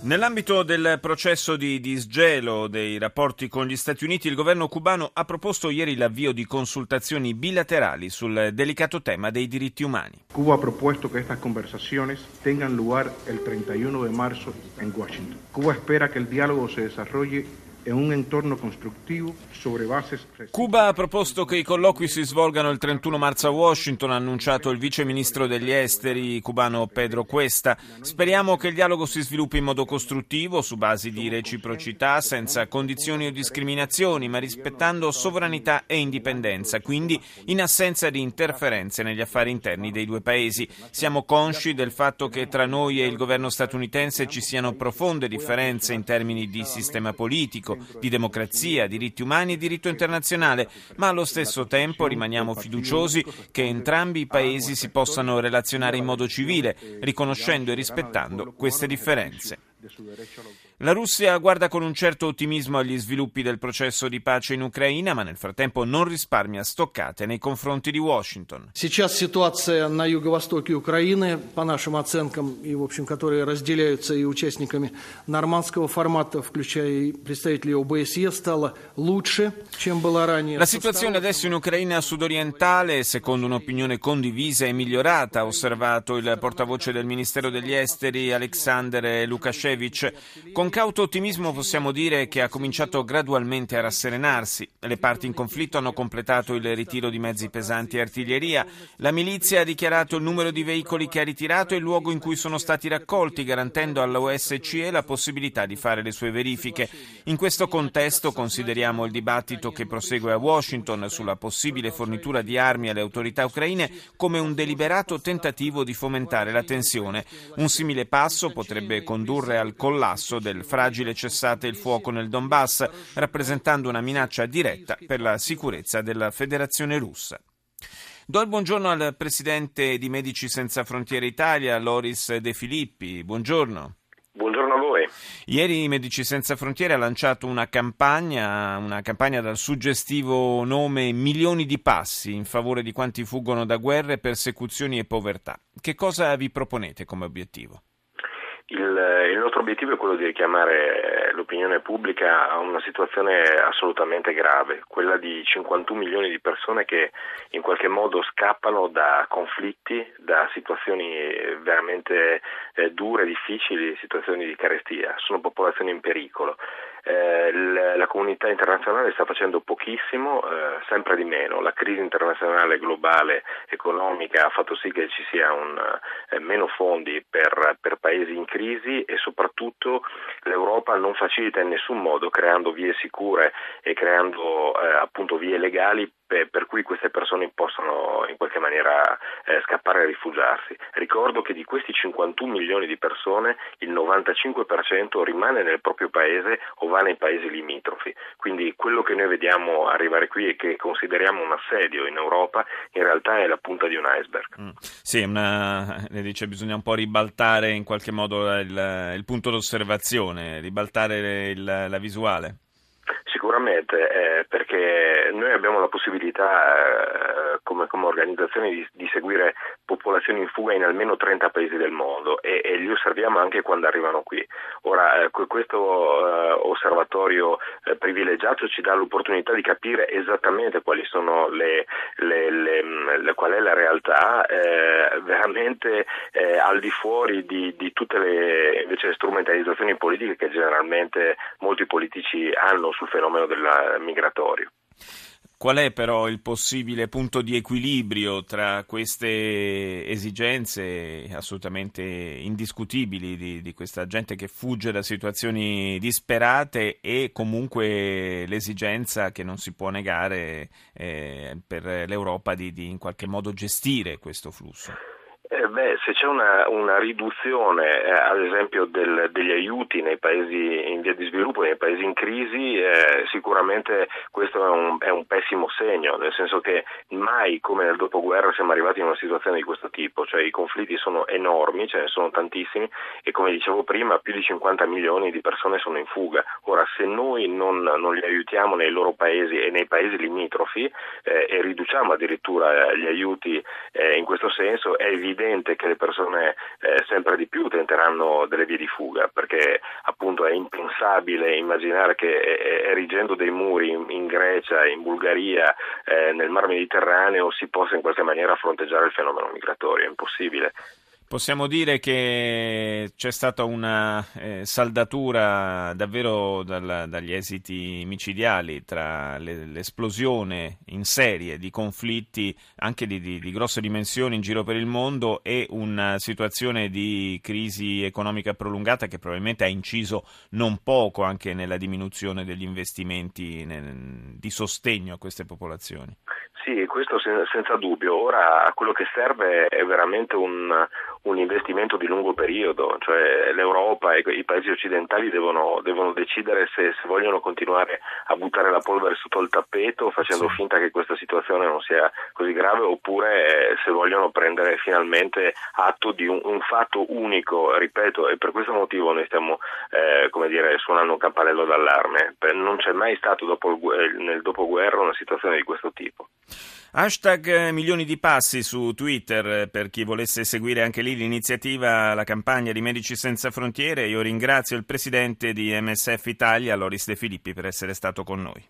Nell'ambito del processo di disgelo dei rapporti con gli Stati Uniti, il governo cubano ha proposto ieri l'avvio di consultazioni bilaterali sul delicato tema dei diritti umani. Cuba ha proposto che queste conversazioni tengan lugar il 31 de marzo in Washington. Cuba spera che il dialogo si desarrolli in un entorno costruttivo Cuba ha proposto che i colloqui si svolgano il 31 marzo a Washington, ha annunciato il vice ministro degli esteri cubano Pedro Cuesta. Speriamo che il dialogo si sviluppi in modo costruttivo, su basi di reciprocità, senza condizioni o discriminazioni, ma rispettando sovranità e indipendenza, quindi in assenza di interferenze negli affari interni dei due paesi. Siamo consci del fatto che tra noi e il governo statunitense ci siano profonde differenze in termini di sistema politico, di democrazia, diritti umani e diritto internazionale, ma allo stesso tempo rimaniamo fiduciosi che entrambi i paesi si possano relazionare in modo civile, riconoscendo e rispettando queste differenze. La Russia guarda con un certo ottimismo agli sviluppi del processo di pace in Ucraina, ma nel frattempo non risparmia stoccate nei confronti di Washington. Сейчас ситуация на юго-востоке Украины, по нашим оценкам, и, в общем, которые разделяются и участниками нормандского формата, включая и представителей ОБСЕ, стала лучше, чем была ранее. La situazione adesso in Ucraina sudorientale, secondo un'opinione condivisa, è migliorata, ha osservato il portavoce del Ministero degli Esteri Alexander Lukashevich. con con cauto ottimismo possiamo dire che ha cominciato gradualmente a rasserenarsi. Le parti in conflitto hanno completato il ritiro di mezzi pesanti e artiglieria. La milizia ha dichiarato il numero di veicoli che ha ritirato e il luogo in cui sono stati raccolti, garantendo alla OSCE la possibilità di fare le sue verifiche. In questo contesto consideriamo il dibattito che prosegue a Washington sulla possibile fornitura di armi alle autorità ucraine come un deliberato tentativo di fomentare la tensione. Un simile passo potrebbe condurre al collasso del fragile cessate il fuoco nel Donbass, rappresentando una minaccia diretta per la sicurezza della Federazione russa. Do il buongiorno al presidente di Medici Senza Frontiere Italia, Loris De Filippi. Buongiorno. Buongiorno a voi. Ieri Medici Senza Frontiere ha lanciato una campagna, una campagna dal suggestivo nome Milioni di passi in favore di quanti fuggono da guerre, persecuzioni e povertà. Che cosa vi proponete come obiettivo? Il, il, nostro obiettivo è quello di richiamare l'opinione pubblica a una situazione assolutamente grave, quella di 51 milioni di persone che in qualche modo scappano da conflitti, da situazioni veramente eh, dure, difficili, situazioni di carestia, sono popolazioni in pericolo. Eh, la comunità internazionale sta facendo pochissimo, eh, sempre di meno. La crisi internazionale globale economica ha fatto sì che ci sia un, eh, meno fondi per, per, paesi in crisi e soprattutto l'Europa non facilita in nessun modo creando vie sicure e creando eh, appunto vie legali per cui queste persone possono in qualche maniera eh, scappare e rifugiarsi. Ricordo che di questi 51 milioni di persone il 95% rimane nel proprio paese o va nei paesi limitrofi, quindi quello che noi vediamo arrivare qui e che consideriamo un assedio in Europa in realtà è la punta di un iceberg. Mm. Sì, una, lei dice bisogna un po' ribaltare in qualche modo il, il punto d'osservazione, ribaltare il, la visuale. Sicuramente, eh, perché la possibilità eh, come, come, organizzazione di, di, seguire popolazioni in fuga in almeno 30 paesi del mondo e, e li osserviamo anche quando arrivano qui. Ora, eh, questo eh, osservatorio eh, privilegiato ci dà l'opportunità di capire esattamente quali sono le, le, le, le qual è la realtà eh, veramente al di fuori di, di tutte le invece, strumentalizzazioni politiche che generalmente molti politici hanno sul fenomeno del migratorio. Qual è però il possibile punto di equilibrio tra queste esigenze assolutamente indiscutibili di, di, questa gente che fugge da situazioni disperate e comunque l'esigenza che non si può negare eh, per l'Europa di, di in qualche modo gestire questo flusso? Eh beh, se c'è una, una riduzione, eh, ad esempio, del, degli aiuti nei paesi in via di sviluppo, nei paesi in crisi, eh, sicuramente questo è un, è un, pessimo segno, nel senso che mai come nel dopoguerra siamo arrivati in una situazione di questo tipo, cioè i conflitti sono enormi, ce ne sono tantissimi e come dicevo prima più di 50 milioni di persone sono in fuga. Ora, se noi non, non li aiutiamo nei loro paesi e nei paesi limitrofi eh, e riduciamo addirittura gli aiuti eh, in questo senso, è evidente evidente che le persone eh, sempre di più tenteranno delle vie di fuga, perché appunto è impensabile immaginare che eh, erigendo dei muri in, in, Grecia, in Bulgaria, eh, nel Mar Mediterraneo si possa in qualche maniera fronteggiare il fenomeno migratorio, è impossibile. Possiamo dire che c'è stata una eh, saldatura davvero dal, dagli esiti micidiali tra le, l'esplosione in serie di conflitti anche di, di, di, grosse dimensioni in giro per il mondo e una situazione di crisi economica prolungata che probabilmente ha inciso non poco anche nella diminuzione degli investimenti nel, di sostegno a queste popolazioni. Sì, questo senza dubbio. Ora quello che serve è veramente un, un investimento di lungo periodo, cioè l'Europa e i paesi occidentali devono, devono decidere se, se, vogliono continuare a buttare la polvere sotto il tappeto facendo sì. finta che questa situazione non sia così grave oppure eh, se vogliono prendere finalmente atto di un, un, fatto unico, ripeto, e per questo motivo noi stiamo eh, come dire, suonando un campanello d'allarme. Non c'è mai stato dopo il, nel dopoguerra una situazione di questo tipo. Hashtag eh, milioni di passi su Twitter eh, per chi volesse seguire anche lì l'iniziativa, la campagna di Medici Senza Frontiere. Io ringrazio il presidente di MSF Italia, Loris De Filippi, per essere stato con noi.